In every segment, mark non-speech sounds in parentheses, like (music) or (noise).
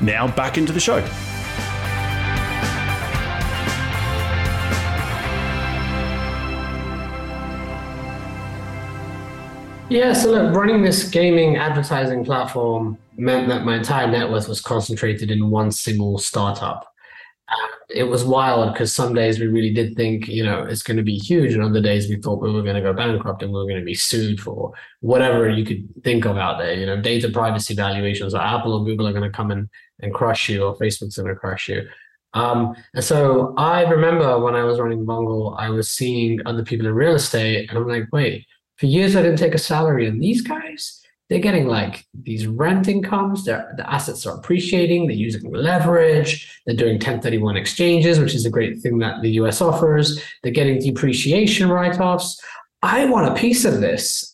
now back into the show. Yeah, so look, running this gaming advertising platform meant that my entire net worth was concentrated in one single startup. And it was wild because some days we really did think, you know, it's going to be huge, and other days we thought we were going to go bankrupt and we were going to be sued for whatever you could think of out there. You know, data privacy valuations, or Apple or Google are going to come in and crush you, or Facebook's going to crush you. Um, and so I remember when I was running Vungle, I was seeing other people in real estate, and I'm like, wait, for years I didn't take a salary, and these guys they're getting like these rent incomes. The assets are appreciating. They're using leverage. They're doing 1031 exchanges which is a great thing that the us offers. They're getting depreciation write-offs. I want a piece of this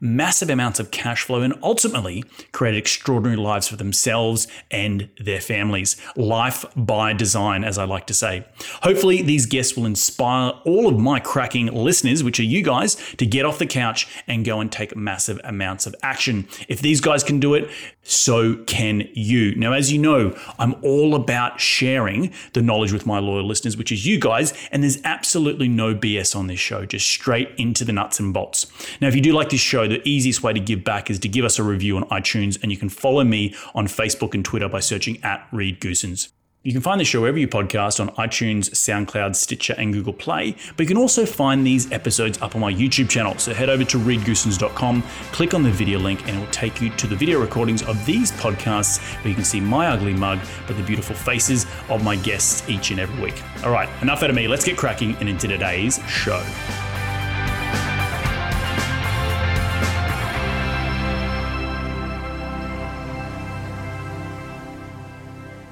massive amounts of cash flow, and ultimately created extraordinary lives for themselves and their families. Life by design, as I like to say. Hopefully, these guests will inspire all of my cracking listeners, which are you guys, to get off the couch and go and take massive amounts of action. If these guys can do it, so can you. Now, as you know, I'm all about sharing the knowledge with my loyal listeners, which is you guys, and there's absolutely no BS on this show, just straight into the nuts and bolts. Now, if you do like this show, the easiest way to give back is to give us a review on iTunes, and you can follow me on Facebook and Twitter by searching at Reed Goosens. You can find the show wherever you podcast on iTunes, SoundCloud, Stitcher, and Google Play. But you can also find these episodes up on my YouTube channel. So head over to reedgoosens.com, click on the video link, and it will take you to the video recordings of these podcasts where you can see my ugly mug, but the beautiful faces of my guests each and every week. All right, enough out of me. Let's get cracking and into today's show.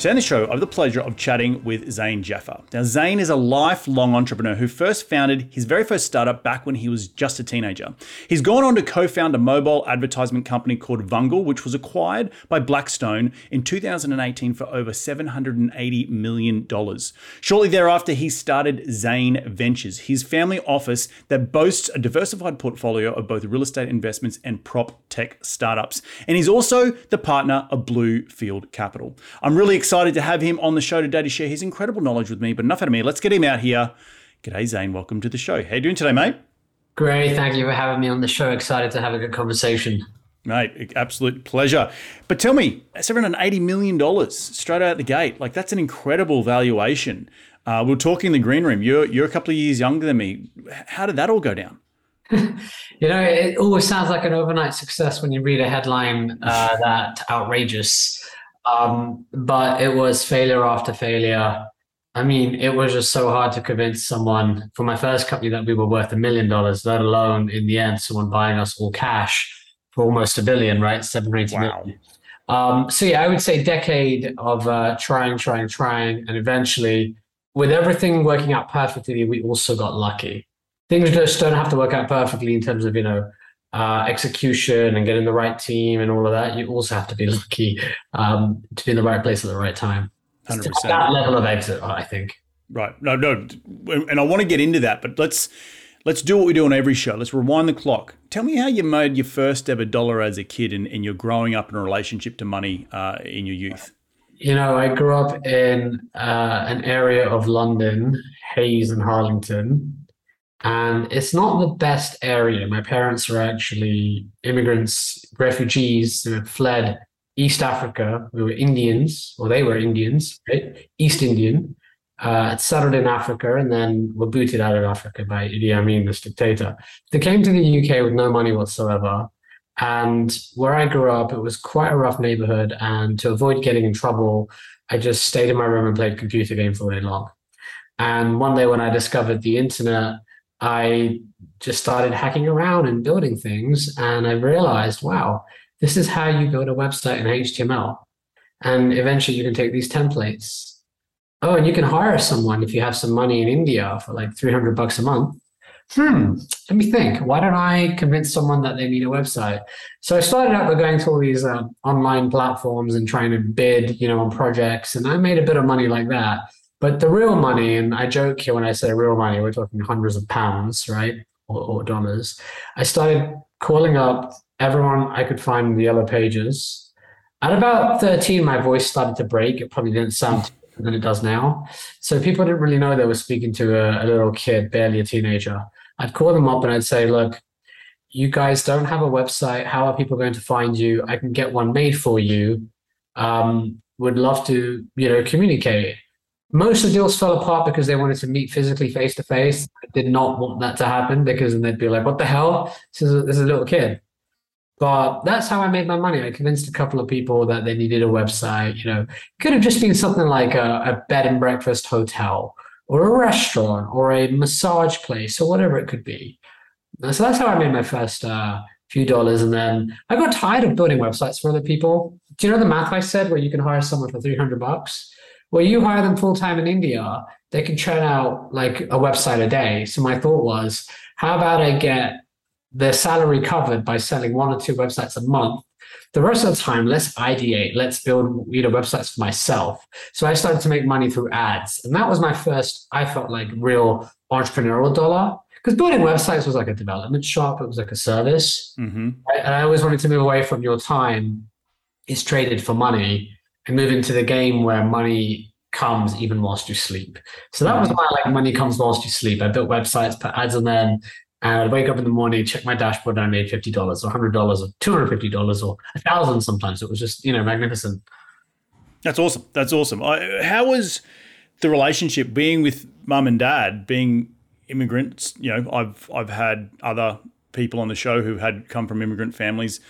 Today on the show, I have the pleasure of chatting with Zain Jaffer. Now, Zain is a lifelong entrepreneur who first founded his very first startup back when he was just a teenager. He's gone on to co found a mobile advertisement company called Vungle, which was acquired by Blackstone in 2018 for over $780 million. Shortly thereafter, he started Zain Ventures, his family office that boasts a diversified portfolio of both real estate investments and prop tech startups. And he's also the partner of Bluefield Capital. I'm really excited excited to have him on the show today to share his incredible knowledge with me. But enough out of me. Let's get him out here. G'day, Zain. Welcome to the show. How you doing today, mate? Great. Thank you for having me on the show. Excited to have a good conversation. Mate, absolute pleasure. But tell me, $780 million straight out the gate. Like, that's an incredible valuation. Uh, we are talking in the green room. You're, you're a couple of years younger than me. How did that all go down? (laughs) you know, it always sounds like an overnight success when you read a headline uh, that outrageous. Um, but it was failure after failure. I mean, it was just so hard to convince someone for my first company that we were worth a million dollars, let alone in the end, someone buying us all cash for almost a billion, right? Seven or eight wow. million. Um, so yeah, I would say decade of uh, trying, trying, trying, and eventually, with everything working out perfectly, we also got lucky. Things just don't have to work out perfectly in terms of you know uh, execution and getting the right team and all of that, you also have to be lucky um, to be in the right place at the right time. 100%. That level of exit, I think. Right. No, no. And I want to get into that, but let's let's do what we do on every show. Let's rewind the clock. Tell me how you made your first ever dollar as a kid and, and you're growing up in a relationship to money uh, in your youth. You know, I grew up in uh, an area of London, Hayes and Harlington, and it's not the best area. My parents are actually immigrants, refugees who had fled East Africa. We were Indians, or they were Indians, right? East Indian uh, settled in Africa and then were booted out of Africa by Idi Amin, this dictator. They came to the UK with no money whatsoever. And where I grew up, it was quite a rough neighborhood. And to avoid getting in trouble, I just stayed in my room and played computer games all day long. And one day when I discovered the internet, I just started hacking around and building things. And I realized, wow, this is how you build a website in HTML. And eventually you can take these templates oh, and you can hire someone if you have some money in India for like 300 bucks a month. Hmm, let me think. Why don't I convince someone that they need a website? So I started out by going to all these uh, online platforms and trying to bid, you know, on projects, and I made a bit of money like that. But the real money, and I joke here when I say real money, we're talking hundreds of pounds, right, or, or dollars. I started calling up everyone I could find in the yellow pages. At about 13, my voice started to break. It probably didn't sound than it does now. So people didn't really know they were speaking to a, a little kid, barely a teenager. I'd call them up and I'd say, look, you guys don't have a website. How are people going to find you? I can get one made for you. Um, would love to, you know, communicate. Most of the deals fell apart because they wanted to meet physically face to face. I did not want that to happen because then they'd be like, what the hell? This is a, this is a little kid. But that's how I made my money. I convinced a couple of people that they needed a website. You know, it could have just been something like a, a bed and breakfast hotel or a restaurant or a massage place or whatever it could be. So that's how I made my first uh, few dollars. And then I got tired of building websites for other people. Do you know the math I said where you can hire someone for 300 bucks? Well, you hire them full time in India, they can churn out like a website a day. So my thought was, how about I get their salary covered by selling one or two websites a month. The rest of the time, let's ideate, let's build you know websites for myself. So I started to make money through ads, and that was my first. I felt like real entrepreneurial dollar because building websites was like a development shop. It was like a service, mm-hmm. and I always wanted to move away from your time is traded for money and move into the game where money comes even whilst you sleep. So that was my like money comes whilst you sleep. I built websites, put ads on them, and I'd wake up in the morning, check my dashboard, and I made fifty dollars, or hundred dollars, or two hundred fifty dollars, or a thousand. Sometimes it was just you know magnificent. That's awesome. That's awesome. I, how was the relationship being with mum and dad, being immigrants? You know, I've I've had other people on the show who had come from immigrant families.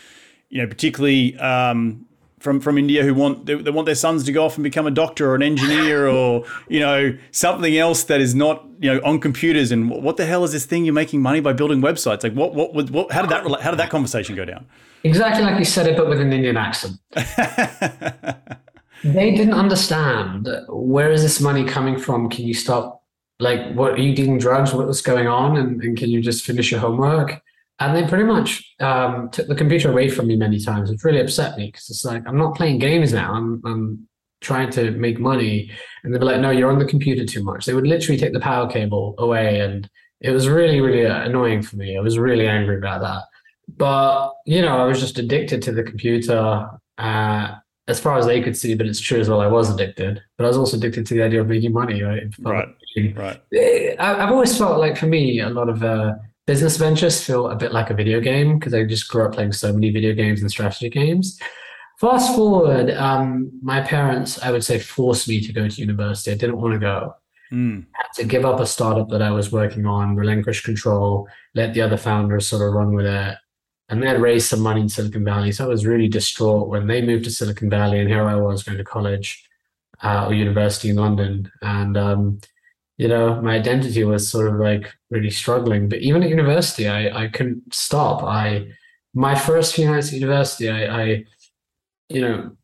You know, particularly um, from from India who want they, they, want their sons to go off and become a doctor or an engineer or you know something else that is not you know on computers. And what the hell is this thing you're making money by building websites? Like what what, what, what how did that how did that conversation go down? Exactly like you said it but with an Indian accent. (laughs) They didn't understand where is this money coming from? Can you stop like what are you doing drugs? What was going on? And, and can you just finish your homework and they pretty much um, took the computer away from me many times. It really upset me because it's like I'm not playing games now. I'm I'm trying to make money, and they'd be like, "No, you're on the computer too much." They would literally take the power cable away, and it was really really annoying for me. I was really angry about that. But you know, I was just addicted to the computer. Uh, as far as they could see, but it's true as well. I was addicted, but I was also addicted to the idea of making money. Right, right, right. I, have always felt like for me, a lot of uh, business ventures feel a bit like a video game because I just grew up playing so many video games and strategy games. Fast forward, um, my parents, I would say, forced me to go to university. I didn't want to go. Mm. Had to give up a startup that I was working on, relinquish control, let the other founders sort of run with it. And they had raised some money in Silicon Valley. So I was really distraught when they moved to Silicon Valley. And here I was going to college uh, or university in London. And um, you know, my identity was sort of like really struggling. But even at university, I, I couldn't stop. I, my first few nights at university, I, I you know,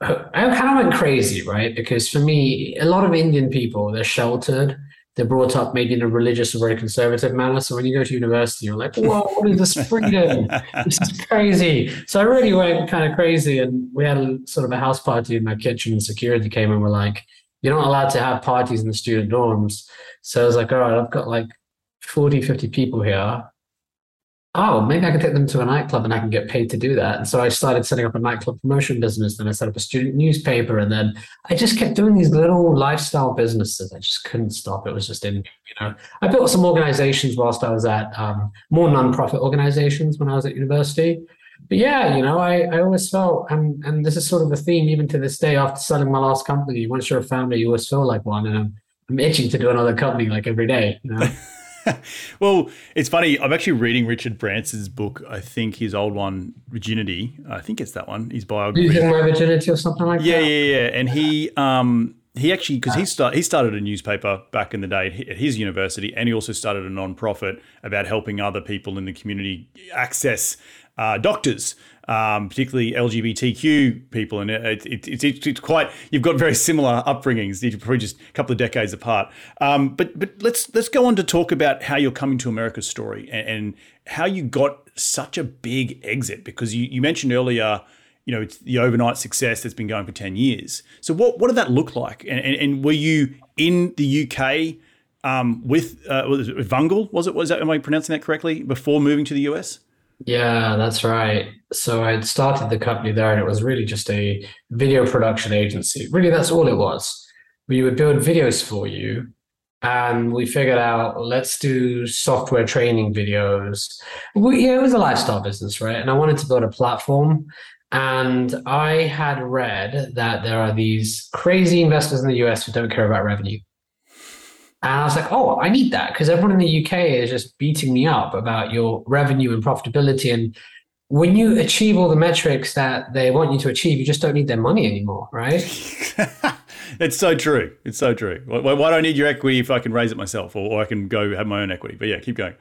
I, kind of went crazy, right? Because for me, a lot of Indian people, they're sheltered. they're brought up maybe in a religious or very conservative manner. So when you go to university, you're like, whoa, what is this freedom? this is crazy. So I really went kind of crazy. And we had a, sort of a house party in my kitchen, and security came and were like, you're not allowed to have parties in the student dorms. So I was like, all right, I've got like 40, 50 people here oh, maybe I can take them to a nightclub and I can get paid to do that. And so I started setting up a nightclub promotion business. Then I set up a student newspaper. And then I just kept doing these little lifestyle businesses. I just couldn't stop. It was just in, you know, I built some organizations whilst I was at um, more nonprofit organizations when I was at university. But yeah, you know, I, I always felt, and, and this is sort of a theme even to this day after selling my last company. Once you're a founder, you always feel like one. And I'm, I'm itching to do another company like every day, you know. (laughs) well, it's funny. I'm actually reading Richard Branson's book. I think his old one, Virginity. I think it's that one. His biography. Losing My Virginity or something like yeah, that. Yeah, yeah, yeah. And he, um, he actually because he start he started a newspaper back in the day at his university, and he also started a non-profit about helping other people in the community access uh, doctors um, particularly LGBTQ people, and it, it, it, it's quite you've got very similar upbringings. You're probably just a couple of decades apart. Um, but but let's let's go on to talk about how you're coming to America's story and, and how you got such a big exit because you, you mentioned earlier you know, it's the overnight success that's been going for 10 years. So what, what did that look like? And, and, and were you in the UK um, with, uh, Vungle? Was it, was that, am I pronouncing that correctly before moving to the US? Yeah, that's right. So I'd started the company there, and it was really just a video production agency. Really, that's all it was. We would build videos for you, and we figured out let's do software training videos. We, yeah, it was a lifestyle business, right? And I wanted to build a platform. And I had read that there are these crazy investors in the US who don't care about revenue. And I was like, oh, I need that because everyone in the UK is just beating me up about your revenue and profitability. And when you achieve all the metrics that they want you to achieve, you just don't need their money anymore, right? (laughs) it's so true. It's so true. Why, why do I need your equity if I can raise it myself or, or I can go have my own equity? But yeah, keep going.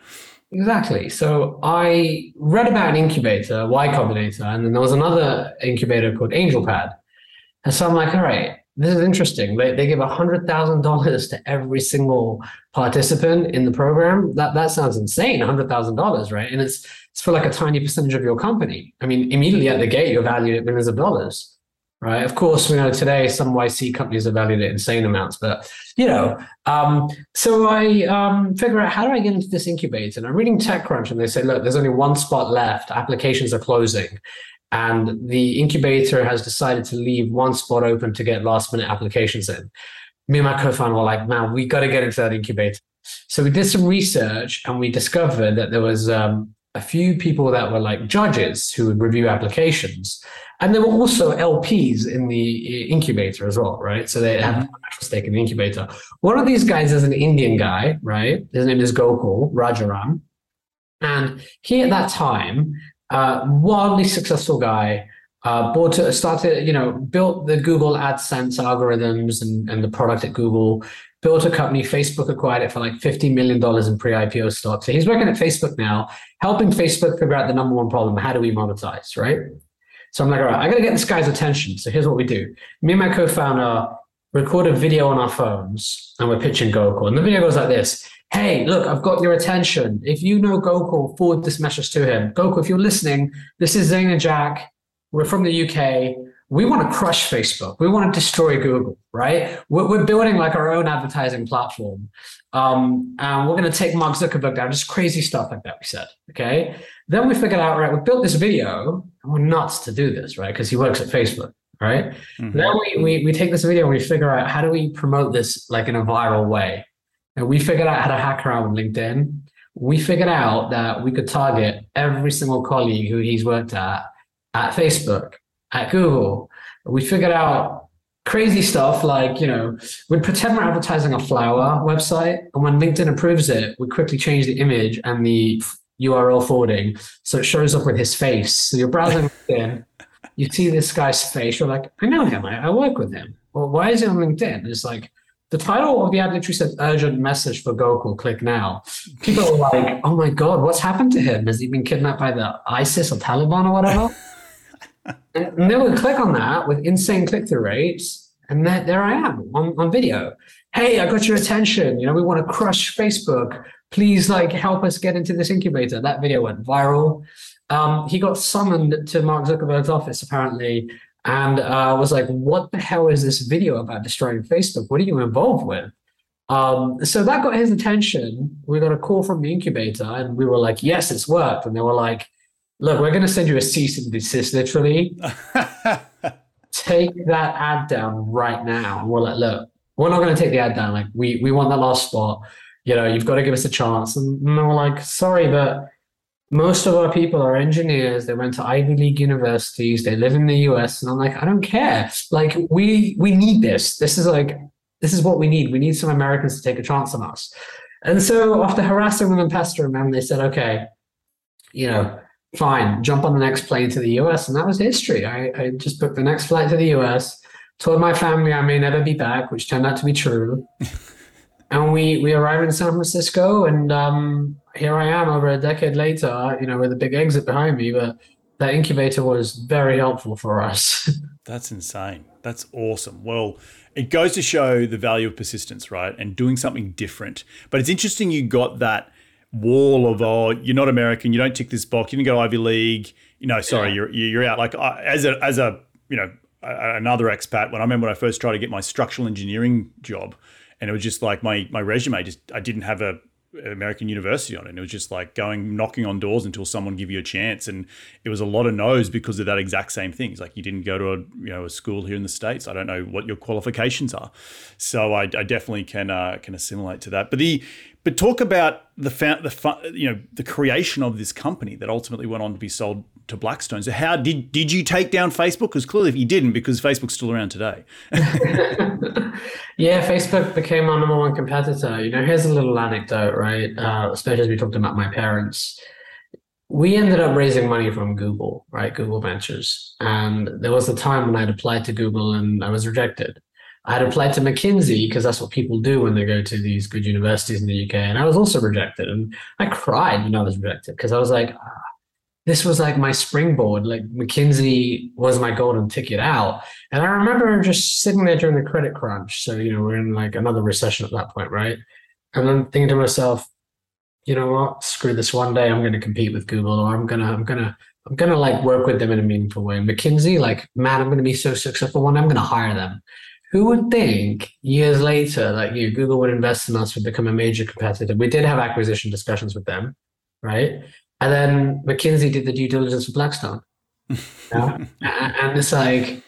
Exactly. So I read about an incubator, Y Combinator, and then there was another incubator called AngelPad. And so I'm like, all right, this is interesting. They, they give $100,000 to every single participant in the program. That, that sounds insane, $100,000, right? And it's, it's for like a tiny percentage of your company. I mean, immediately at the gate, you're valued at millions of dollars, right? Of course, we know today some YC companies are valued at insane amounts, but you know, um, so I um, figure out how do I get into this incubator? And I'm reading TechCrunch and they say, look, there's only one spot left. Applications are closing. And the incubator has decided to leave one spot open to get last minute applications in. Me and my co founder were like, man, we got to get into that incubator. So we did some research and we discovered that there was um, a few people that were like judges who would review applications. And there were also LPs in the incubator as well, right? So they have mm-hmm. a stake in the incubator. One of these guys is an Indian guy, right? His name is Gokul Rajaram. And he at that time uh, wildly successful guy. Uh, bought started, you know, built the Google AdSense algorithms and, and the product at Google. Built a company. Facebook acquired it for like fifty million dollars in pre-IPO stock. So he's working at Facebook now, helping Facebook figure out the number one problem: how do we monetize, right? So I'm like, all right, I got to get this guy's attention. So here's what we do: me and my co-founder record a video on our phones, and we're pitching Gokul. And the video goes like this: hey, look, I've got your attention. If you know Gokul, forward this message to him. Gokul, if you're listening, this is Zain and Jack. We're from the UK. We want to crush Facebook. We want to destroy Google, right? We're, we're building like our own advertising platform. Um, and we're going to take Mark Zuckerberg down, just crazy stuff like that, we said. Okay. Then we figured out, right, we built this video and we're nuts to do this, right? Because he works at Facebook right? Mm-hmm. Then we, we we take this video and we figure out how do we promote this like in a viral way, and we figured out how to hack around LinkedIn. We figured out that we could target every single colleague who he's worked at at Facebook, at Google. We figured out crazy stuff like, you know, we'd pretend we're advertising a flower website. And when LinkedIn approves it, we quickly change the image and the URL forwarding. So it shows up with his face. So you're browsing (laughs) LinkedIn, you see this guy's face, you're like, I know him, I, I work with him. Well, why is he on LinkedIn? It's like, the title of the ad literally said urgent message for Gokul, click now. People were like, oh my God, what's happened to him? Has he been kidnapped by the ISIS or Taliban or whatever? (laughs) and they would click on that with insane click through rates. And there, there I am on, on video. hey, I got your attention. You know, we want to crush Facebook. Please, like, help us get into this incubator. That video went viral. Um, he got summoned to Mark Zuckerberg's office apparently, and uh, was like, "What the hell is this video about destroying Facebook? What are you involved with?" Um, so that got his attention. We got a call from the incubator, and we were like, "Yes, it's worked." And they were like, "Look, we're going to send you a cease and desist, literally. (laughs) take that ad down right now." And we're like, "Look, we're not going to take the ad down. Like, we we want that last spot. You know, you've got to give us a chance." And they were like, "Sorry, but." Most of our people are engineers. They went to Ivy League universities. They live in the US, and I'm like, I don't care. Like, we we need this. This is like this is what we need. We need some Americans to take a chance on us. And so after harassing them and pestering them, they said, okay, you know, fine, jump on the next plane to the US. And that was history. I, I just booked the next flight to the US, told my family I may never be back, which turned out to be true. (laughs) and we we arrived in San Francisco, and um, here I am over a decade later, you know, with a big exit behind me. But that incubator was very helpful for us. (laughs) That's insane. That's awesome. Well, it goes to show the value of persistence, right? And doing something different. But it's interesting you got that wall of oh, you're not American, you don't tick this box, you didn't go to Ivy League. You know, sorry, yeah. you're you're out. Like as a as a you know another expat. When I remember when I first tried to get my structural engineering job, and it was just like my my resume just I didn't have a American University on it. And it was just like going knocking on doors until someone give you a chance. And it was a lot of no's because of that exact same thing. It's like you didn't go to a you know a school here in the states. I don't know what your qualifications are. So I, I definitely can uh, can assimilate to that. But the but talk about the the you know the creation of this company that ultimately went on to be sold to Blackstone. So how did did you take down Facebook? Because clearly if you didn't, because Facebook's still around today. (laughs) yeah, Facebook became our number one competitor. You know, here's a little anecdote, right? Uh, especially as we talked about my parents. We ended up raising money from Google, right? Google Ventures, and there was a time when I'd applied to Google and I was rejected. I had applied to McKinsey because that's what people do when they go to these good universities in the UK, and I was also rejected. And I cried when I was rejected because I was like, this was like my springboard. Like McKinsey was my golden ticket out. And I remember just sitting there during the credit crunch. So, you know, we're in like another recession at that point, right? And I'm thinking to myself, you know what, screw this one day, I'm gonna compete with Google or I'm gonna, I'm gonna, I'm gonna like work with them in a meaningful way. McKinsey, like, man, I'm gonna be so successful one, I'm gonna hire them. Who would think years later that you know, Google would invest in us, would become a major competitor? We did have acquisition discussions with them, right? And then McKinsey did the due diligence for Blackstone. (laughs) and it's like,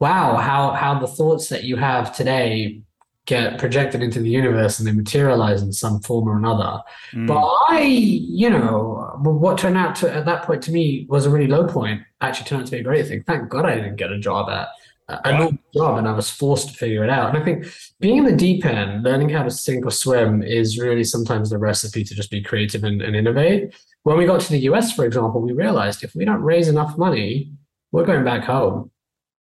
wow, how how the thoughts that you have today get projected into the universe and they materialize in some form or another. Mm. But I, you know, what turned out to at that point to me was a really low point. Actually, turned out to be a great thing. Thank God I didn't get a job at a normal job and I was forced to figure it out. And I think being in the deep end, learning how to sink or swim is really sometimes the recipe to just be creative and, and innovate. When we got to the US, for example, we realized if we don't raise enough money, we're going back home,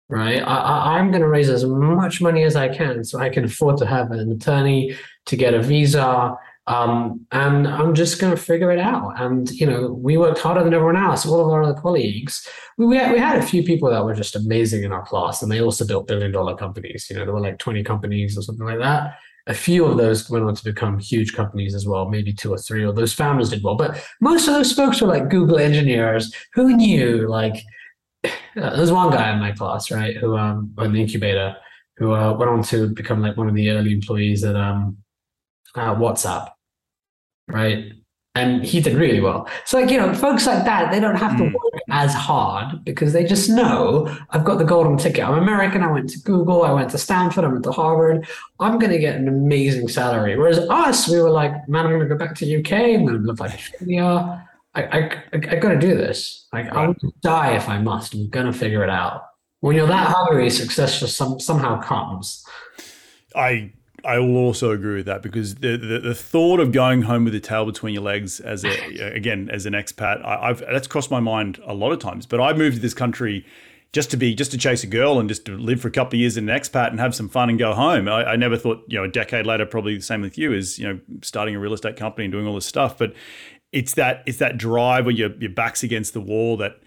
right? I, am going to raise as much money as I can so I can afford to have an attorney, to get a visa, um, and I'm just going to figure it out. And, you know, we worked harder than everyone else. All of our other colleagues, we, we, had, we had a few people that were just amazing in our class and they also built billion dollar companies. You know, there were like 20 companies or something like that a few of those went on to become huge companies as well, maybe two or three, or those founders did well. But most of those folks were like Google engineers who knew, like, (sighs) there's one guy in my class, right, who, um, the incubator, who uh, went on to become like one of the early employees at um, uh, WhatsApp, right? and he did really well. So, like, you know, folks like that, they don't have to mm. work as hard because they just know I've got the golden ticket. I'm American. I went to Google. I went to Stanford. I went to Harvard. I'm going to get an amazing salary. Whereas us, we were like, man, I'm going to go back to UK. I'm going to live like Australia. I, I, I, I got to do this. Like, right. I'll die if I must. I'm going to figure it out. When you're that hungry, success just some, somehow comes. I I will also agree with that because the, the, the thought of going home with a tail between your legs as a (laughs) again as an expat, I, have that's crossed my mind a lot of times. But I moved to this country just to be just to chase a girl and just to live for a couple of years in an expat and have some fun and go home. I, I never thought you know a decade later, probably the same with you, is you know starting a real estate company and doing all this stuff. But it's that it's that drive where your your back's against the wall that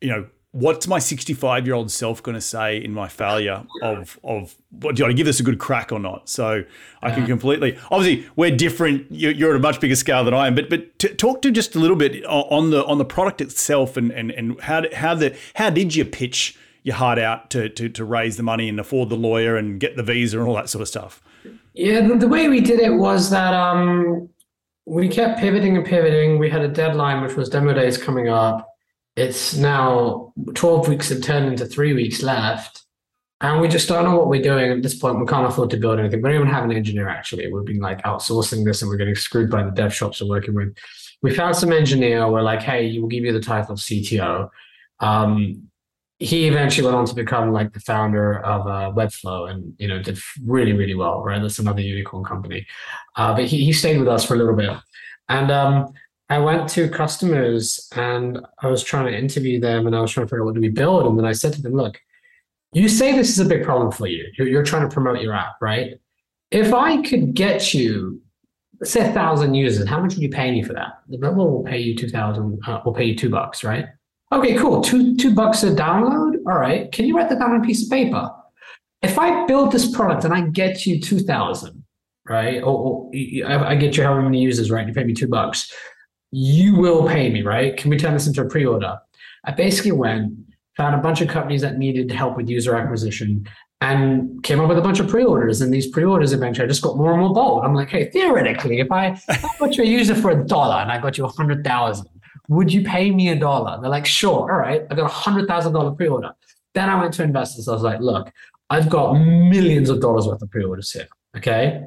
you know what's my 65 year old self going to say in my failure of of what do you want to give this a good crack or not? So i can completely obviously we're different. You're, you're at a much bigger scale than i am but but talk to just a little bit on the on the product itself and and, and how did, how the how did you pitch your heart out to, to to raise the money and afford the lawyer and get the visa and all that sort of stuff? Yeah the, the way we did it was that um we kept pivoting and pivoting. We had a deadline which was demo days coming up it's now 12 weeks have turned into three weeks left. And we just don't know what we're doing at this point. We can't afford to build anything. We don't even have an engineer actually. We've been like outsourcing this and we're getting screwed by the dev shops we're working with. We found some engineer. We're like, hey, we'll give you the title of CTO. Um, he eventually went on to become like the founder of uh, Webflow and you know did really really well. Right, that's another unicorn company. Uh, but he he stayed with us for a little bit, and um, I went to customers and I was trying to interview them and I was trying to figure out what do we build. And then I said to them, look, you say this is a big problem for you. You're, you're trying to promote your app, right? If I could get you, say a thousand users, how much would you pay me for that? well, we'll pay you 2000, uh, we'll pay you two bucks, right? Okay, cool. Two, two bucks a download. All right. Can you write that down on a piece of paper? If I build this product and I get you 2000, right? Or, or I get you however many users, right? You pay me two bucks you will pay me, right? Can we turn this into a pre-order? I basically went, found a bunch of companies that needed help with user acquisition and came up with a bunch of pre-orders. And these pre-orders eventually I just got more and more bold. I'm like, hey, theoretically, if I, got you a user for a dollar and I got you a hundred thousand, would you pay me a dollar? They're like, sure, all right, I got a hundred thousand dollar pre-order. Then I went to investors. I was like, look, I've got millions of dollars worth of pre-orders here. Okay.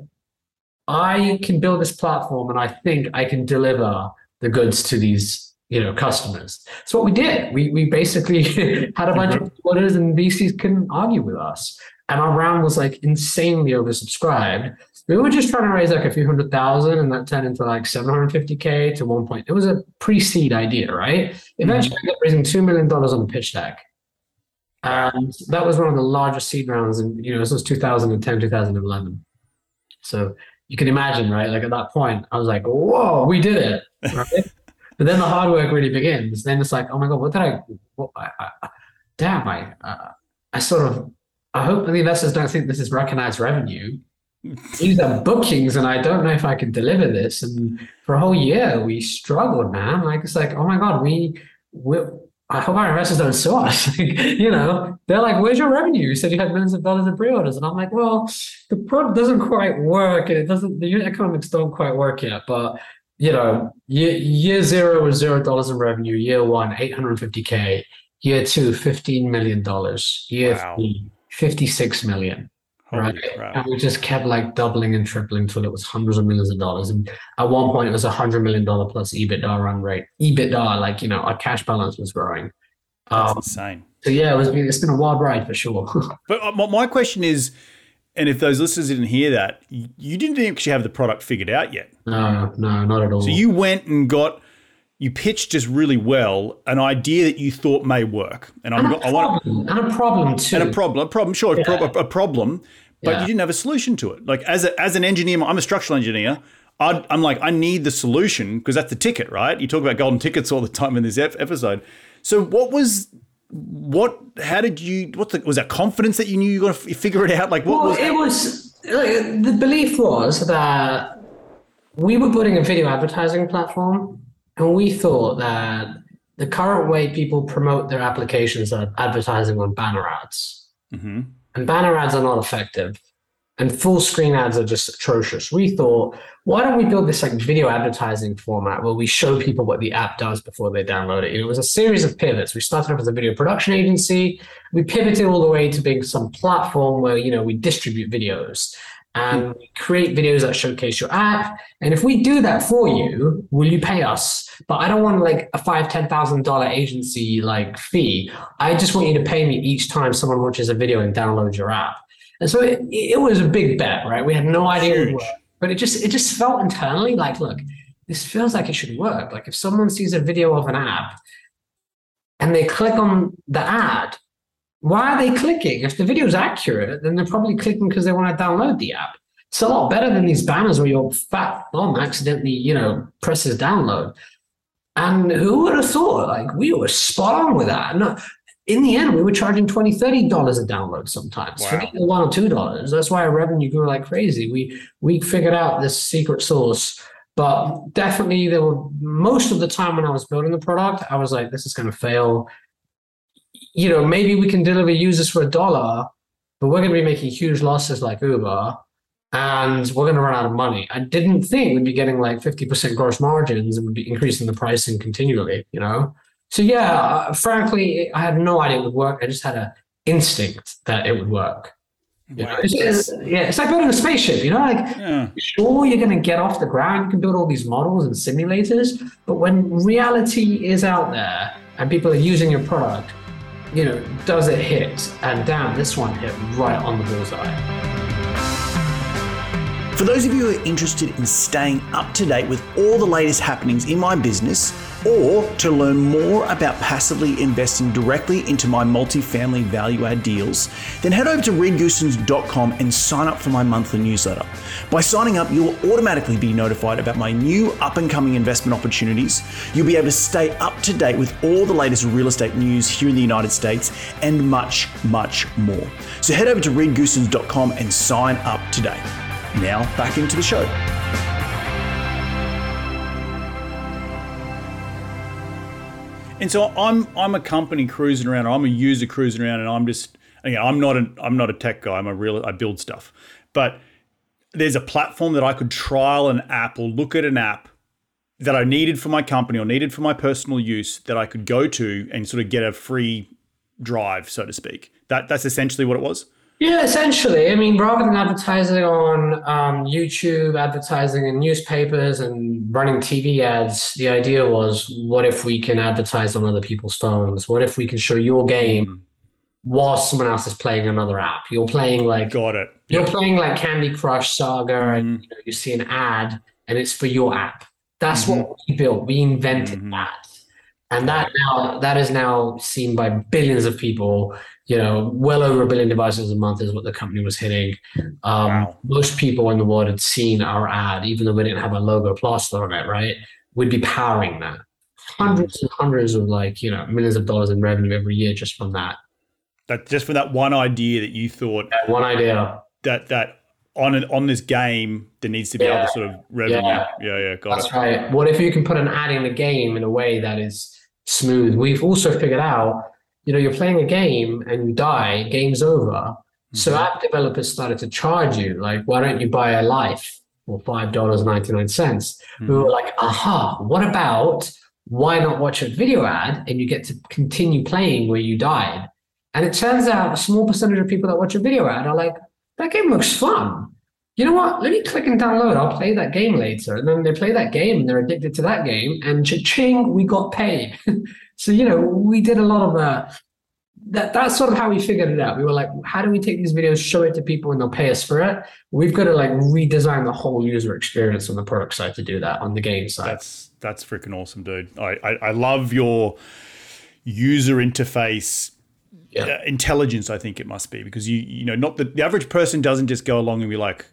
I can build this platform and I think I can deliver the goods to these you know customers. That's what we did. We we basically (laughs) had a bunch of orders and VCs couldn't argue with us. And our round was like insanely oversubscribed. We were just trying to raise like a few hundred thousand, and that turned into like 750k to one point. It was a pre-seed idea, right? Eventually, mm-hmm. got raising two million dollars on the pitch deck, and that was one of the largest seed rounds. And you know, this was 2010, 2011. So you can imagine, right? Like at that point, I was like, "Whoa, we did it!" But then the hard work really begins. Then it's like, "Oh my god, what did I? What, I, I damn, I, uh, I sort of. I hope the investors don't think this is recognized revenue. These are bookings, and I don't know if I can deliver this. And for a whole year, we struggled, man. Like it's like, oh my god, we we I hope our investors don't sue us. (laughs) you know, they're like, "Where's your revenue? You said you had millions of dollars in pre-orders," and I'm like, "Well, the product doesn't quite work, and it doesn't. The unit economics don't quite work yet." But you know, year, year zero was zero dollars in revenue. Year one, 850k. Year two, 15 million dollars. Year wow. three, 56 million. Holy right. Crap. And we just kept like doubling and tripling until it was hundreds of millions of dollars. And at one point, it was a hundred million dollar plus EBITDA run rate. EBITDA, like you know, our cash balance was growing. That's um, insane. So yeah, it was. It's been a wild ride for sure. (laughs) but uh, my question is, and if those listeners didn't hear that, you didn't actually have the product figured out yet. No, no, not at all. So you went and got you pitched just really well an idea that you thought may work. And, and I'm, a problem, want, and a problem too. And a problem, a problem, sure, yeah. a, problem, but yeah. you didn't have a solution to it. Like as a, as an engineer, I'm a structural engineer. i am like, I need the solution because that's the ticket, right? You talk about golden tickets all the time in this episode. So what was what? How did you? What the, was that confidence that you knew you were going to figure it out? Like what well, was? It was like, the belief was that we were putting a video advertising platform and we thought that the current way people promote their applications are advertising on banner ads. Mm-hmm. And banner ads are not effective. And full screen ads are just atrocious. We thought, why don't we build this like video advertising format where we show people what the app does before they download it? It was a series of pivots. We started off as a video production agency. We pivoted all the way to being some platform where, you know, we distribute videos and create videos that showcase your app. And if we do that for you, will you pay us? But I don't want like a five, ten thousand dollar agency like fee. I just want you to pay me each time someone watches a video and downloads your app. And so it, it was a big bet, right? We had no idea it would work, but it just it just felt internally like, look, this feels like it should work. Like if someone sees a video of an app and they click on the ad, why are they clicking? If the video is accurate, then they're probably clicking because they want to download the app. It's a lot better than these banners where your fat thumb accidentally, you know, presses download. And who would have thought? Like we were spot on with that. No, in the end, we were charging $20, $30 a download sometimes. Wow. One or two dollars. That's why our revenue grew like crazy. We we figured out this secret sauce. But definitely there were most of the time when I was building the product, I was like, this is gonna fail. You know, maybe we can deliver users for a dollar, but we're gonna be making huge losses like Uber and we're going to run out of money. I didn't think we'd be getting like 50% gross margins and would be increasing the pricing continually, you know? So yeah, uh, frankly, I had no idea it would work. I just had an instinct that it would work. You know, Wow. it's, it's- yeah, it's like building a spaceship, you know, like Yeah. sure you're going to get off the ground, you can build all these models and simulators, but when reality is out there and people are using your product, you know, does it hit? And damn, this one hit right on the bullseye. For those of you who are interested in staying up to date with all the latest happenings in my business, or to learn more about passively investing directly into my multifamily value add deals, then head over to reedgoosens.com and sign up for my monthly newsletter. By signing up, you will automatically be notified about my new up and coming investment opportunities. You'll be able to stay up to date with all the latest real estate news here in the United States and much, much more. So head over to reedgoosens.com and sign up today. Now, back into the show. And so I'm I'm a company cruising around, I'm a user cruising around, and I'm just again, I'm not an I'm not a tech guy. I'm a real I build stuff, but there's a platform that I could trial an app or look at an app that I needed for my company or needed for my personal use that I could go to and sort of get a free drive, so to speak. That that's essentially what it was. Yeah, essentially. I mean, rather than advertising on um, YouTube, advertising in newspapers, and running TV ads, the idea was what if we can advertise on other people's phones? What if we can show your game while someone else is playing another app? You're playing like Got it. you're playing like Candy Crush Saga, and you, know, you see an ad, and it's for your app. That's what we built. We invented Mhm. that, and that now that is now seen by billions of people. You know, well over a billion devices a month is what the company was hitting. Um, Wow. Most people in the world had seen our ad, even though we didn't have a logo plastered on it. Right? We'd be powering that. Hundreds and hundreds of like you know millions of dollars in revenue every year just from that. That just for that one idea that you thought That one idea. that that on an, on this game there needs to be Yeah. other sort of revenue. Yeah. Yeah, yeah, got That's it. right. What if you can put an ad in the game in a way that is smooth? We've also figured out, you know, you're playing a game and you die, game's over. So Mm-hmm. app developers started to charge you, like, why don't you buy a life for five dollars ninety nine cents? We Mm-hmm. were like, aha, what about why not watch a video ad and you get to continue playing where you died? And it turns out a small percentage of people that watch a video ad are like, that game looks fun. You know what? Let me click and download. I'll play that game later. And then they play that game and they're addicted to that game. And cha-ching, we got paid. (laughs) so, you know, we did a lot of uh, that. That's sort of how we figured it out. We were like, how do we take these videos, show it to people, and they'll pay us for it? We've got to like redesign the whole user experience on the product side to do that on the game side. That's that's freaking awesome, dude. I I, I love your user interface Yeah. uh, intelligence. I think it must be because you you know not the, the average person doesn't just go along and be like.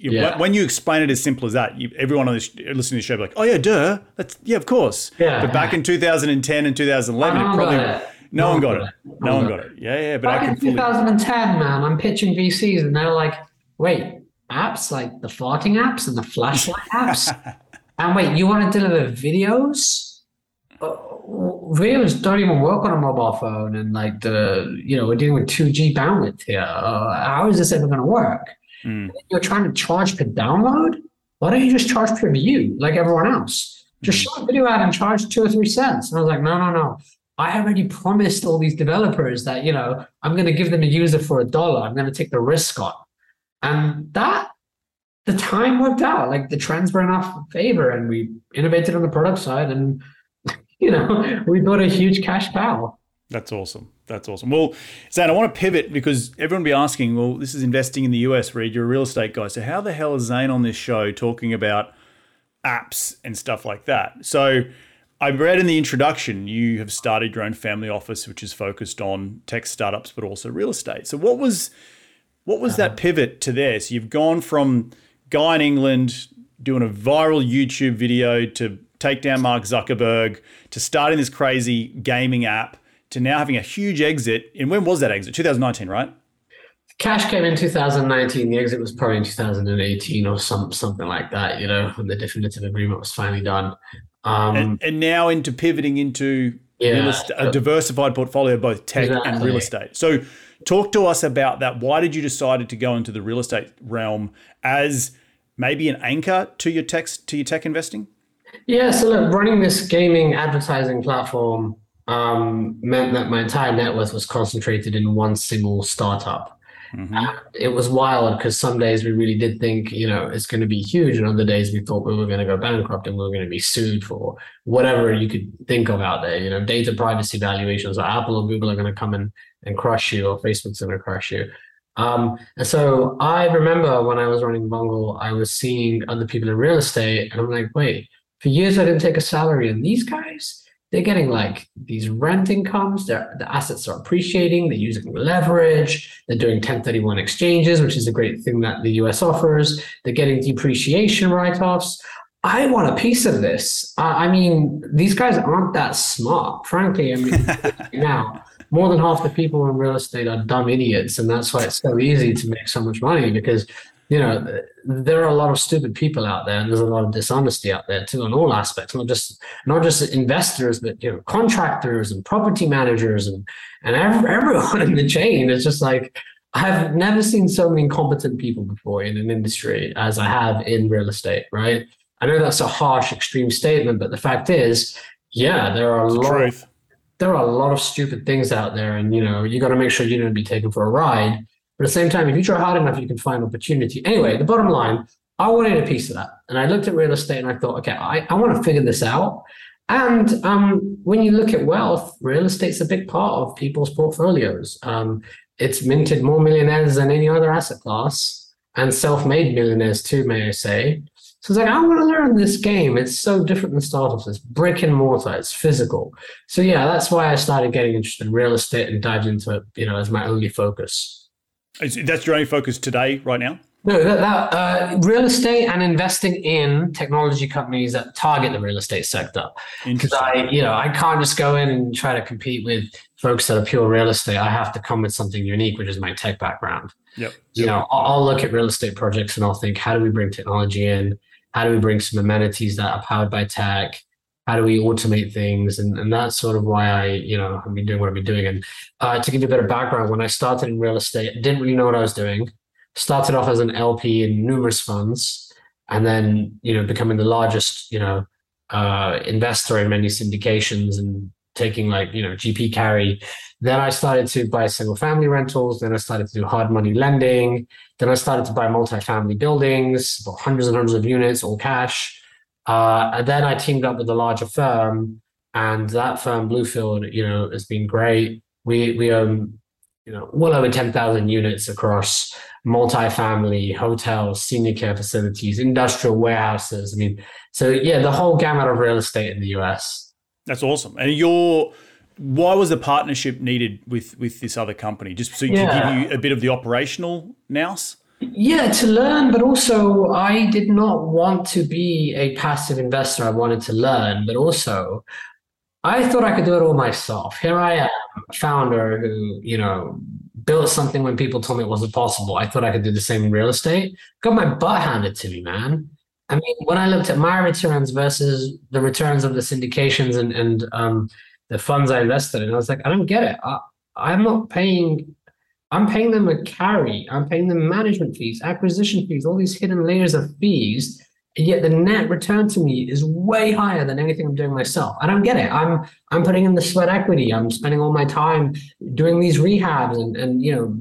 You, Yeah. when- you explain it as simple as that, you, everyone on this listening to the show be like, "Oh yeah, duh, that's yeah, of course." Yeah. But back in 2010 and 2011, No it one probably got it. no one got it. No one got it. Yeah, yeah. But I Back in fully. 2010, man, I'm pitching VCs and they're like, wait, apps like the farting apps and the flashlight (laughs) apps? and wait, you want to deliver videos? Uh, videos don't even work on a mobile phone. And like the, you know, we're dealing with 2G bandwidth here. Uh, how is this ever going to work? Mm. You're trying to charge per download? Why don't you just charge per view like everyone else? Just show a video ad and charge two or three cents. And I was like, no, no, no. I already promised all these developers that, you know, I'm going to give them a user for a dollar. I'm going to take the risk on. And that, the time worked out. Like the trends were in our favor and we innovated on the product side and, (laughs) you know, (laughs) we built a huge cash cow. That's awesome. That's awesome. Well, Zain, I want to pivot because everyone will be asking, well, this is investing in the US, Reed. You're a real estate guy. So how the hell is Zain on this show talking about apps and stuff like that? So I read in the introduction you have started your own family office, which is focused on tech startups, but also real estate. So what was what was that uh-huh. pivot to there? So you've gone from guy in England doing a viral YouTube video to take down Mark Zuckerberg to starting this crazy gaming app to now having a huge exit. And when was that exit? 2019, right? Cash came in 2019. The exit was probably in 2018 or some something like that. You know, when the definitive agreement was finally done. Um, and, and, now into pivoting into yeah, estate, a diversified portfolio, of both tech exactly. and real estate. So, talk to us about that. Why did you decide to go into the real estate realm as maybe an anchor to your tech to your tech investing? Yeah, so look, running this gaming advertising platform um, meant that my entire net worth was concentrated in one single startup. Mm-hmm. it was wild because some days we really did think, you know, it's going to be huge, and other days we thought we were going to go bankrupt and we were going to be sued for whatever you could think of out there. You know, data privacy valuations, or Apple or Google are going to come in and crush you, or Facebook's going to crush you. Um, and so I remember when I was running Vungle, I was seeing other people in real estate, and I'm like, wait, for years I didn't take a salary, and these guys, they're getting like these rent incomes. Their the assets are appreciating. They're using leverage. They're doing 1031 exchanges, which is a great thing that the US offers. They're getting depreciation write-offs. I want a piece of this. I mean, these guys aren't that smart, frankly. I mean, (laughs) now more than half the people in real estate are dumb idiots, and that's why it's so easy to make so much money because you know there are a lot of stupid people out there and there's a lot of dishonesty out there too in all aspects not just not just investors but you know contractors and property managers and and everyone in the chain it's just like i've never seen so many incompetent people before in an industry as i have in real estate right i know that's a harsh extreme statement but the fact is yeah there are a lot truth. there are a lot of stupid things out there and you know you got to make sure you don't be taken for a ride but at the same time, if you try hard enough, you can find opportunity. Anyway, the bottom line, I wanted a piece of that. And I looked at real estate and I thought, okay, I, I want to figure this out. And um, when you look at wealth, real estate's a big part of people's portfolios. Um, it's minted more millionaires than any other asset class and self-made millionaires too, may I say. So it's like, I want to learn this game. It's so different than startups. It's brick and mortar. It's physical. So yeah, that's why I started getting interested in real estate and dived into it, you know, as my only focus. Is, that's your only focus today, right now? No, that, that uh, real estate and investing in technology companies that target the real estate sector. Because I, you know, I can't just go in and try to compete with folks that are pure real estate. I have to come with something unique, which is my tech background. Yep. You know, I'll, I'll look at real estate projects and I'll think, how do we bring technology in? How do we bring some amenities that are powered by tech? How do we automate things? And, and that's sort of why i you know i've been doing what i've been doing. And uh, to give you a bit of background when i started in real estate didn't really know what i was doing. Started off as an lp in numerous funds and then you know becoming the largest you know uh, investor in many syndications and taking like you know gp carry. Then i started to buy single family rentals. Then i started to do hard money lending. Then i started to buy multi-family buildings hundreds and hundreds of units all cash uh, and then I teamed up with a larger firm, and that firm, Bluefield, you know, has been great. We we own, you know, well over ten thousand units across multifamily, hotels, senior care facilities, industrial warehouses. I mean, so yeah, the whole gamut of real estate in the US. That's awesome. And your why was the partnership needed with with this other company? Just so yeah. to give you a bit of the operational nous? Yeah, to learn, but also I did not want to be a passive investor. I wanted to learn, but also I thought I could do it all myself. Here I am, a founder who, you know, built something when people told me it wasn't possible. I thought I could do the same in real estate. Got my butt handed to me, man. I mean, when I looked at my returns versus the returns of the syndications and, and um, the funds I invested in, I was like, I don't get it. I, I'm not paying I'm paying them a carry. I'm paying them management fees, acquisition fees, all these hidden layers of fees. And yet the net return to me is way higher than anything I'm doing myself. I don't get it. I'm I'm putting in the sweat equity. I'm spending all my time doing these rehabs and, and you know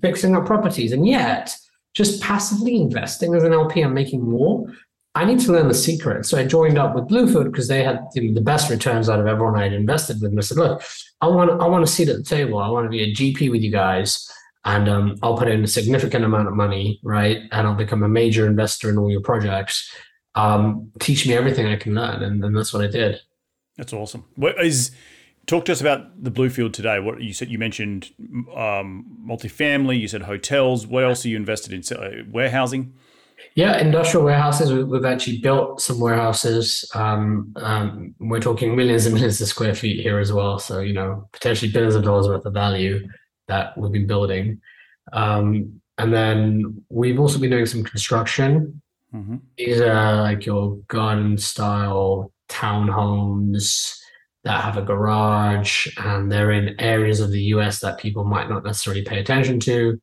fixing up properties. And yet just passively investing as an LP, I'm making more. I need to learn the secret. So I joined up with Bluefield because they had the best returns out of everyone I had invested with. And I said, look, I want I want to sit at the table. I want to be a GP with you guys, and um, I'll put in a significant amount of money, right? And I'll become a major investor in all your projects. Um, teach me everything I can learn, and, and that's what I did. That's awesome. What is talk to us about the Bluefield today? What you said you mentioned um, multifamily. You said hotels. What else are you invested in? Uh, warehousing. Yeah, industrial warehouses. We've actually built some warehouses. Um, um, we're talking millions and millions of square feet here as well. So, you know, potentially billions of dollars worth of value that we've been building. Um, and then we've also been doing some construction. Mm-hmm. These are like your garden style townhomes that have a garage and they're in areas of the US that people might not necessarily pay attention to.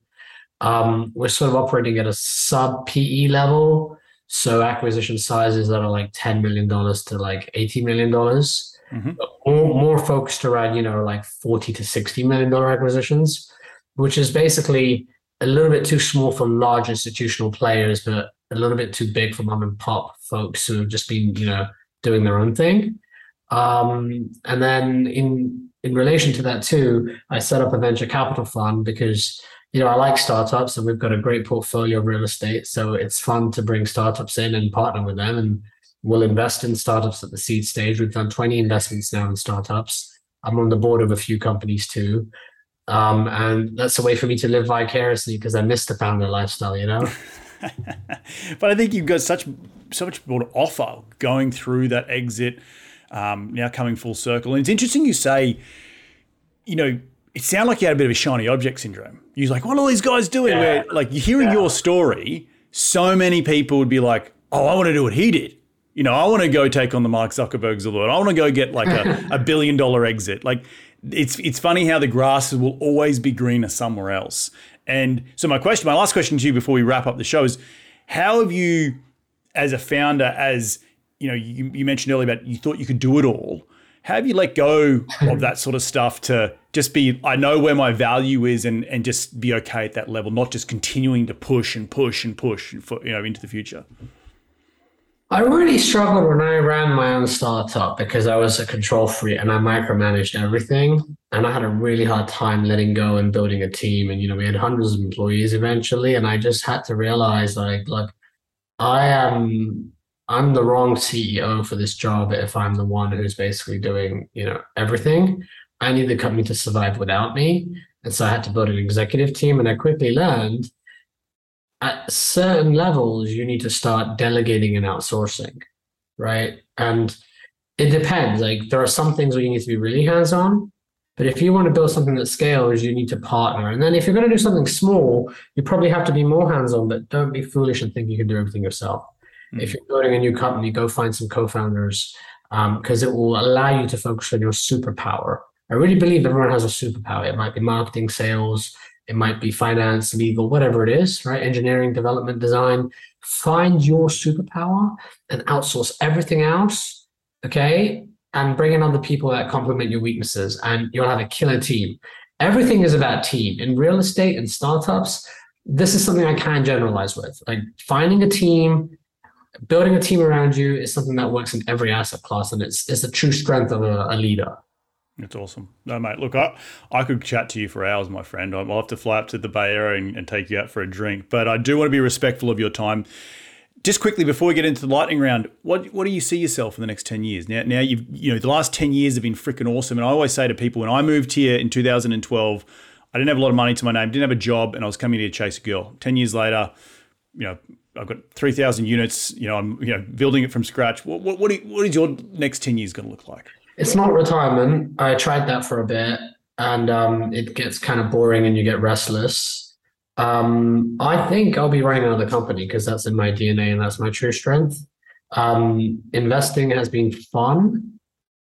Um, we're sort of operating at a sub PE level. So acquisition sizes that are like $10 million to like $80 million. Mm-hmm. More, more focused around, you know, like 40 to $60 million acquisitions, which is basically a little bit too small for large institutional players, but a little bit too big for mom and pop folks who have just been, you know, doing their own thing. Um, and then in in relation to that too, I set up a venture capital fund because you know I like startups and we've got a great portfolio of real estate, so it's fun to bring startups in and partner with them. And we'll invest in startups at the seed stage. We've done 20 investments now in startups. I'm on the board of a few companies too. Um, and that's a way for me to live vicariously because I miss the founder lifestyle, you know. (laughs) but I think you've got such so much more to offer going through that exit, um, now coming full circle. And it's interesting you say, you know, it sounded like you had a bit of a shiny object syndrome. You're like, what are all these guys doing? Yeah. Where like hearing yeah. your story, so many people would be like, oh, I want to do what he did. You know, I want to go take on the Mark Zuckerbergs of the world. I want to go get like a, (laughs) a billion dollar exit. Like it's it's funny how the grass will always be greener somewhere else. And so my question, my last question to you before we wrap up the show is, how have you, as a founder, as you know, you, you mentioned earlier about you thought you could do it all. How have you let go of that sort of stuff to just be, I know where my value is, and and just be okay at that level, not just continuing to push and push and push for you know into the future. I really struggled when I ran my own startup because I was a control freak and I micromanaged everything. And I had a really hard time letting go and building a team. And, you know, we had hundreds of employees eventually. And I just had to realize like, look, I am, I'm the wrong CEO for this job if I'm the one who's basically doing, you know, everything. I need the company to survive without me. And so I had to build an executive team. And I quickly learned at certain levels, you need to start delegating and outsourcing, right? And it depends. Like there are some things where you need to be really hands on, but if you want to build something that scales, you need to partner. And then if you're going to do something small, you probably have to be more hands on, but don't be foolish and think you can do everything yourself. Mm-hmm. If you're building a new company, go find some co founders because um, it will allow you to focus on your superpower. I really believe everyone has a superpower. It might be marketing, sales, it might be finance, legal, whatever it is, right? Engineering, development, design. Find your superpower and outsource everything else, okay? And bring in other people that complement your weaknesses, and you'll have a killer team. Everything is about team. In real estate and startups, this is something I can generalize with. Like finding a team, building a team around you is something that works in every asset class, and it's it's the true strength of a, a leader. It's awesome. No, mate, look, I, I could chat to you for hours, my friend. I'll have to fly up to the Bay Area and, and take you out for a drink. But I do want to be respectful of your time. Just quickly before we get into the lightning round, what what do you see yourself in the next ten years? Now, now you've you know the last ten years have been freaking awesome, and I always say to people when I moved here in 2012, I didn't have a lot of money to my name, didn't have a job, and I was coming here to chase a girl. Ten years later, you know, I've got 3,000 units. You know, I'm you know building it from scratch. What what what, what is your next 10 years going to look like? It's not retirement. I tried that for a bit and um, it gets kind of boring and you get restless. Um, I think I'll be running another company because that's in my DNA and that's my true strength. Um, investing has been fun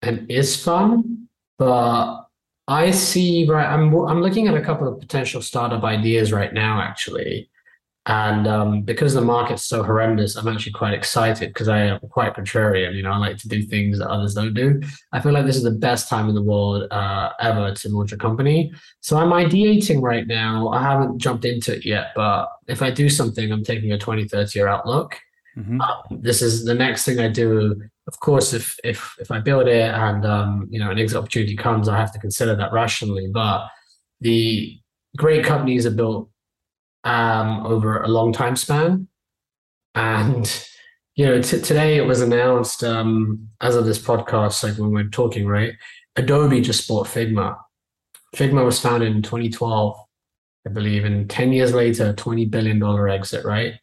and is fun, but I see right. I'm I'm looking at a couple of potential startup ideas right now, actually, and um, because the market's so horrendous, I'm actually quite excited because I am quite contrarian. You know, I like to do things that others don't do. I feel like this is the best time in the world uh, ever to launch a company. So I'm ideating right now. I haven't jumped into it yet, but if I do something, I'm taking a 20, 30 year outlook. Mm-hmm. Um, this is the next thing I do. Of course, if if if I build it and um, you know an exit opportunity comes, I have to consider that rationally. But the great companies are built um, over a long time span. And, you know, t- today it was announced um, as of this podcast, like when we're talking, right? Adobe just bought Figma. Figma was founded in 2012, I believe, and 10 years later, $20 billion exit, right?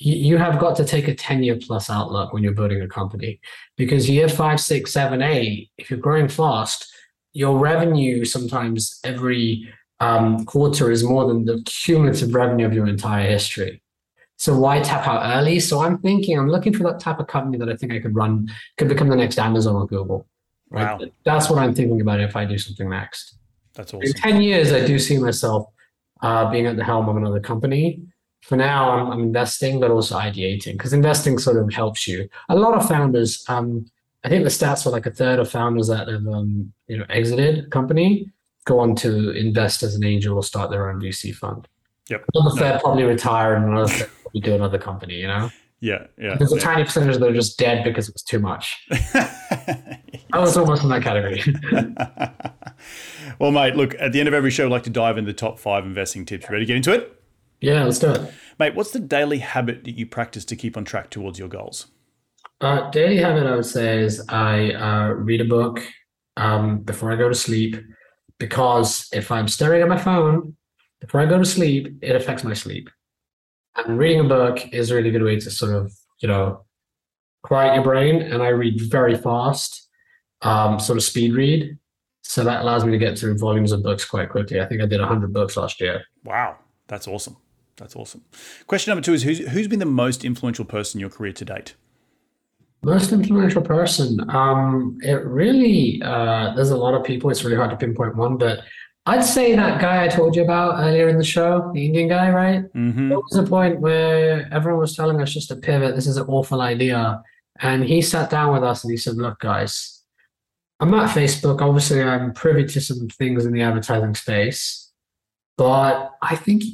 you have got to take a 10 year plus outlook when you're building a company because year five, six, seven, eight, if you're growing fast, your revenue sometimes every um, quarter is more than the cumulative revenue of your entire history. So why tap out early? So I'm thinking, I'm looking for that type of company that I think I could run, could become the next Amazon or Google. Right? Wow. That's what I'm thinking about if I do something next. That's awesome. In 10 years, I do see myself uh, being at the helm of another company. For now, I'm, I'm investing, but also ideating because investing sort of helps you. A lot of founders, um, I think the stats were like a third of founders that have um, you know exited company go on to invest as an angel or start their own VC fund. Yep. Another third probably retire and another third probably do another company, you know? Yeah, yeah. There's a yeah. tiny percentage that are just dead because it was too much. (laughs) I was almost in that category. (laughs) well, mate, look, at the end of every show, I'd like to dive into the top five investing tips. ready to get into it? Yeah, let's do it. Mate, what's the daily habit that you practice to keep on track towards your goals? Uh, daily habit, I would say, is I uh, read a book um, before I go to sleep because if I'm staring at my phone before I go to sleep, it affects my sleep. And reading a book is a really good way to sort of, you know, quiet your brain. And I read very fast, um, sort of speed read. So that allows me to get through volumes of books quite quickly. I think I did 100 books last year. Wow. That's awesome. That's awesome. Question number two is who's, who's been the most influential person in your career to date? Most influential person. Um, it really, uh, there's a lot of people. It's really hard to pinpoint one, but I'd say that guy I told you about earlier in the show, the Indian guy, right? Mm-hmm. There was a point where everyone was telling us just to pivot. This is an awful idea. And he sat down with us and he said, Look, guys, I'm at Facebook. Obviously, I'm privy to some things in the advertising space, but I think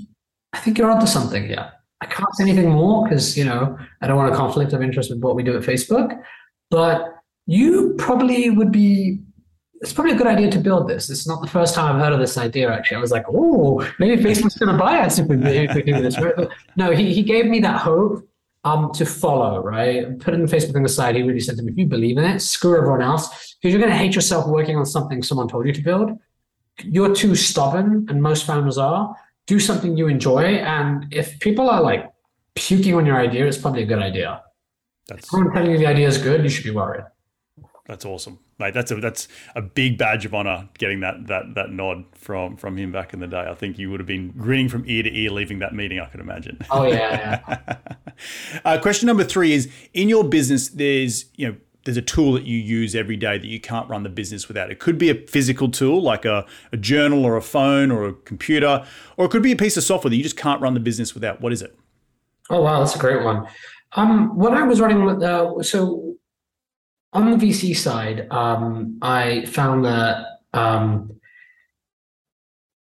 I think you're onto something here. I can't say anything more because you know I don't want a conflict of interest with what we do at Facebook. But you probably would be it's probably a good idea to build this. Is not the first time I've heard of this idea, actually. I was like, oh, maybe Facebook's going to buy us if we, if we do this. right no, he, he gave me that hope um, to follow, right? Putting Facebook on the side, he really said to me, if you believe in it, screw everyone else, because you're going to hate yourself working on something someone told you to build. You're too stubborn, and most founders are. Do something you enjoy. And if people are like puking on your idea, it's probably a good idea. That's... If someone telling you the idea is good, you should be worried. That's awesome, mate. That's a that's a big badge of honor getting that that that nod from from him back in the day. I think you would have been grinning from ear to ear leaving that meeting. I could imagine. Oh yeah. yeah. (laughs) uh, question number three is: in your business, there's you know there's a tool that you use every day that you can't run the business without. It could be a physical tool like a, a journal or a phone or a computer, or it could be a piece of software that you just can't run the business without. What is it? Oh wow, that's a great one. Um, when I was running, uh, so on the VC side, um, I found that um,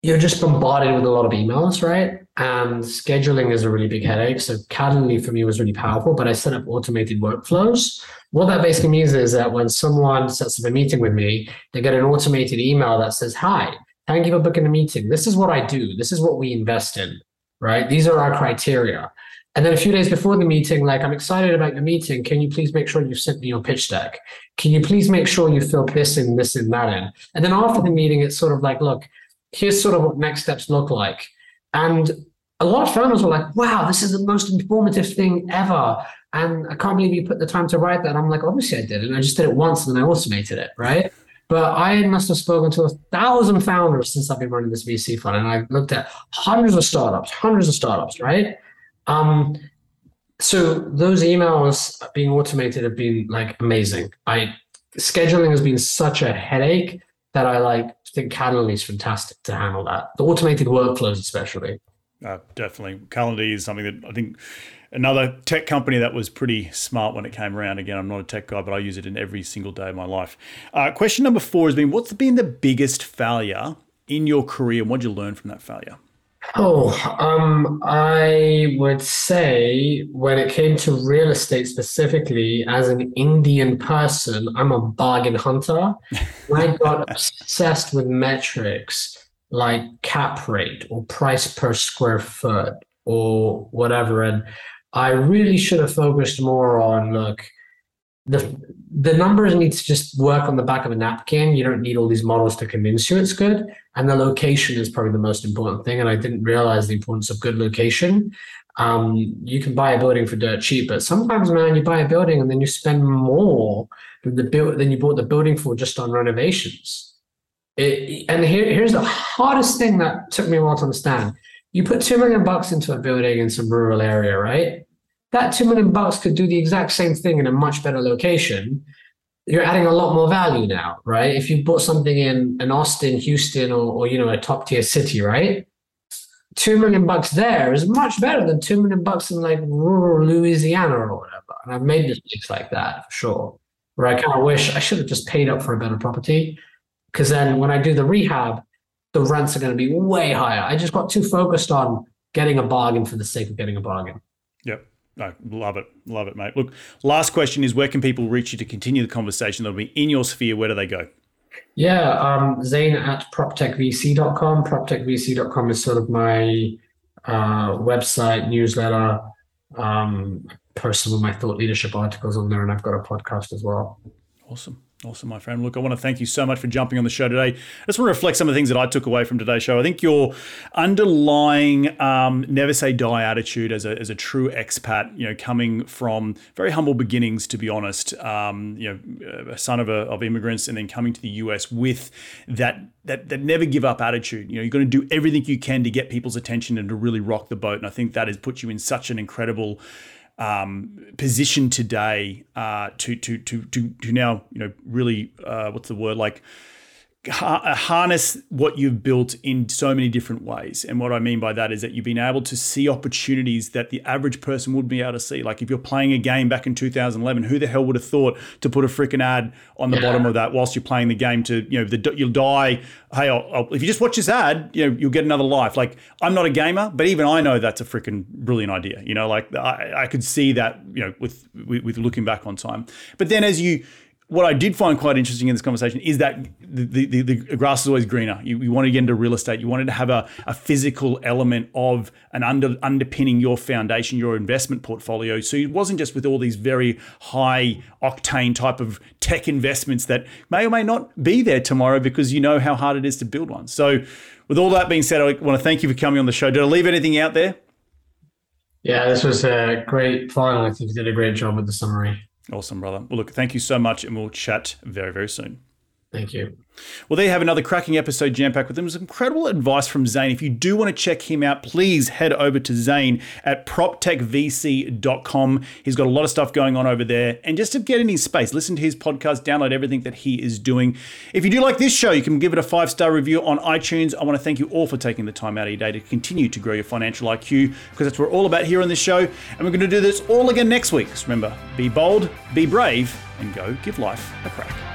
you're just bombarded with a lot of emails, right? And scheduling is a really big headache. So Calendly for me was really powerful, but I set up automated workflows. What that basically means is that when someone sets up a meeting with me, they get an automated email that says, Hi, thank you for booking a meeting. This is what I do. This is what we invest in, right? These are our criteria. And then a few days before the meeting, like, I'm excited about your meeting. Can you please make sure you sent me your pitch deck? Can you please make sure you fill this in, this in, that in? And then after the meeting, it's sort of like, look, here's sort of what next steps look like. And a lot of founders were like, wow, this is the most informative thing ever. And I can't believe you put the time to write that. And I'm like, obviously I did. And I just did it once and then I automated it, right? But I must have spoken to a thousand founders since I've been running this VC fund. And I've looked at hundreds of startups, hundreds of startups, right? Um, so those emails being automated have been like amazing. I scheduling has been such a headache that I like think Calendly is fantastic to handle that. The automated workflows, especially. Uh, definitely, Calendly is something that I think another tech company that was pretty smart when it came around. Again, I'm not a tech guy, but I use it in every single day of my life. Uh, question number four has been: What's been the biggest failure in your career, and what did you learn from that failure? Oh, um, I would say when it came to real estate specifically, as an Indian person, I'm a bargain hunter. (laughs) I got obsessed with metrics like cap rate or price per square foot or whatever. And I really should have focused more on look, the the numbers need to just work on the back of a napkin. You don't need all these models to convince you it's good. And the location is probably the most important thing. And I didn't realize the importance of good location. Um, you can buy a building for dirt cheap, but sometimes, man, you buy a building and then you spend more than the build than you bought the building for just on renovations. It, and here, here's the hardest thing that took me a while to understand. You put two million bucks into a building in some rural area, right? That two million bucks could do the exact same thing in a much better location. You're adding a lot more value now, right? If you bought something in an Austin, Houston, or, or you know a top tier city, right? Two million bucks there is much better than two million bucks in like rural Louisiana or whatever. And I've made mistakes like that for sure, where I kind of wish I should have just paid up for a better property, because then when I do the rehab, the rents are going to be way higher. I just got too focused on getting a bargain for the sake of getting a bargain. Yep. I love it. Love it, mate. Look, last question is where can people reach you to continue the conversation that'll be in your sphere? Where do they go? Yeah, um, Zain at proptechvc.com. Proptechvc.com is sort of my uh, website, newsletter. Um, post some of my thought leadership articles on there, and I've got a podcast as well. Awesome. Awesome, my friend. Look, I want to thank you so much for jumping on the show today. I just want to reflect some of the things that I took away from today's show. I think your underlying um, never say die attitude as a, as a true expat, you know, coming from very humble beginnings, to be honest, um, you know, a son of, a, of immigrants and then coming to the US with that, that, that never give up attitude. You know, you're going to do everything you can to get people's attention and to really rock the boat. And I think that has put you in such an incredible um, position today uh, to, to to to to now you know really uh, what's the word? Like harness what you've built in so many different ways. And what I mean by that is that you've been able to see opportunities that the average person would be able to see. Like if you're playing a game back in 2011, who the hell would have thought to put a freaking ad on the yeah. bottom of that whilst you're playing the game to, you know, the, you'll die. Hey, I'll, I'll, if you just watch this ad, you know, you'll get another life. Like I'm not a gamer, but even I know that's a freaking brilliant idea. You know, like I, I could see that, you know, with, with, with looking back on time. But then as you, what I did find quite interesting in this conversation is that the, the, the grass is always greener. You, you want to get into real estate. You wanted to have a, a physical element of an under, underpinning your foundation, your investment portfolio. So it wasn't just with all these very high octane type of tech investments that may or may not be there tomorrow because you know how hard it is to build one. So with all that being said, I want to thank you for coming on the show. Did I leave anything out there? Yeah, this was a great final. I think you did a great job with the summary. Awesome, brother. Well, look, thank you so much, and we'll chat very, very soon. Thank you. Well, there you have another cracking episode jam packed with him. Some incredible advice from Zain. If you do want to check him out, please head over to Zain at proptechvc.com. He's got a lot of stuff going on over there. And just to get in his space, listen to his podcast, download everything that he is doing. If you do like this show, you can give it a five star review on iTunes. I want to thank you all for taking the time out of your day to continue to grow your financial IQ because that's what we're all about here on this show. And we're going to do this all again next week. So remember, be bold, be brave, and go give life a crack.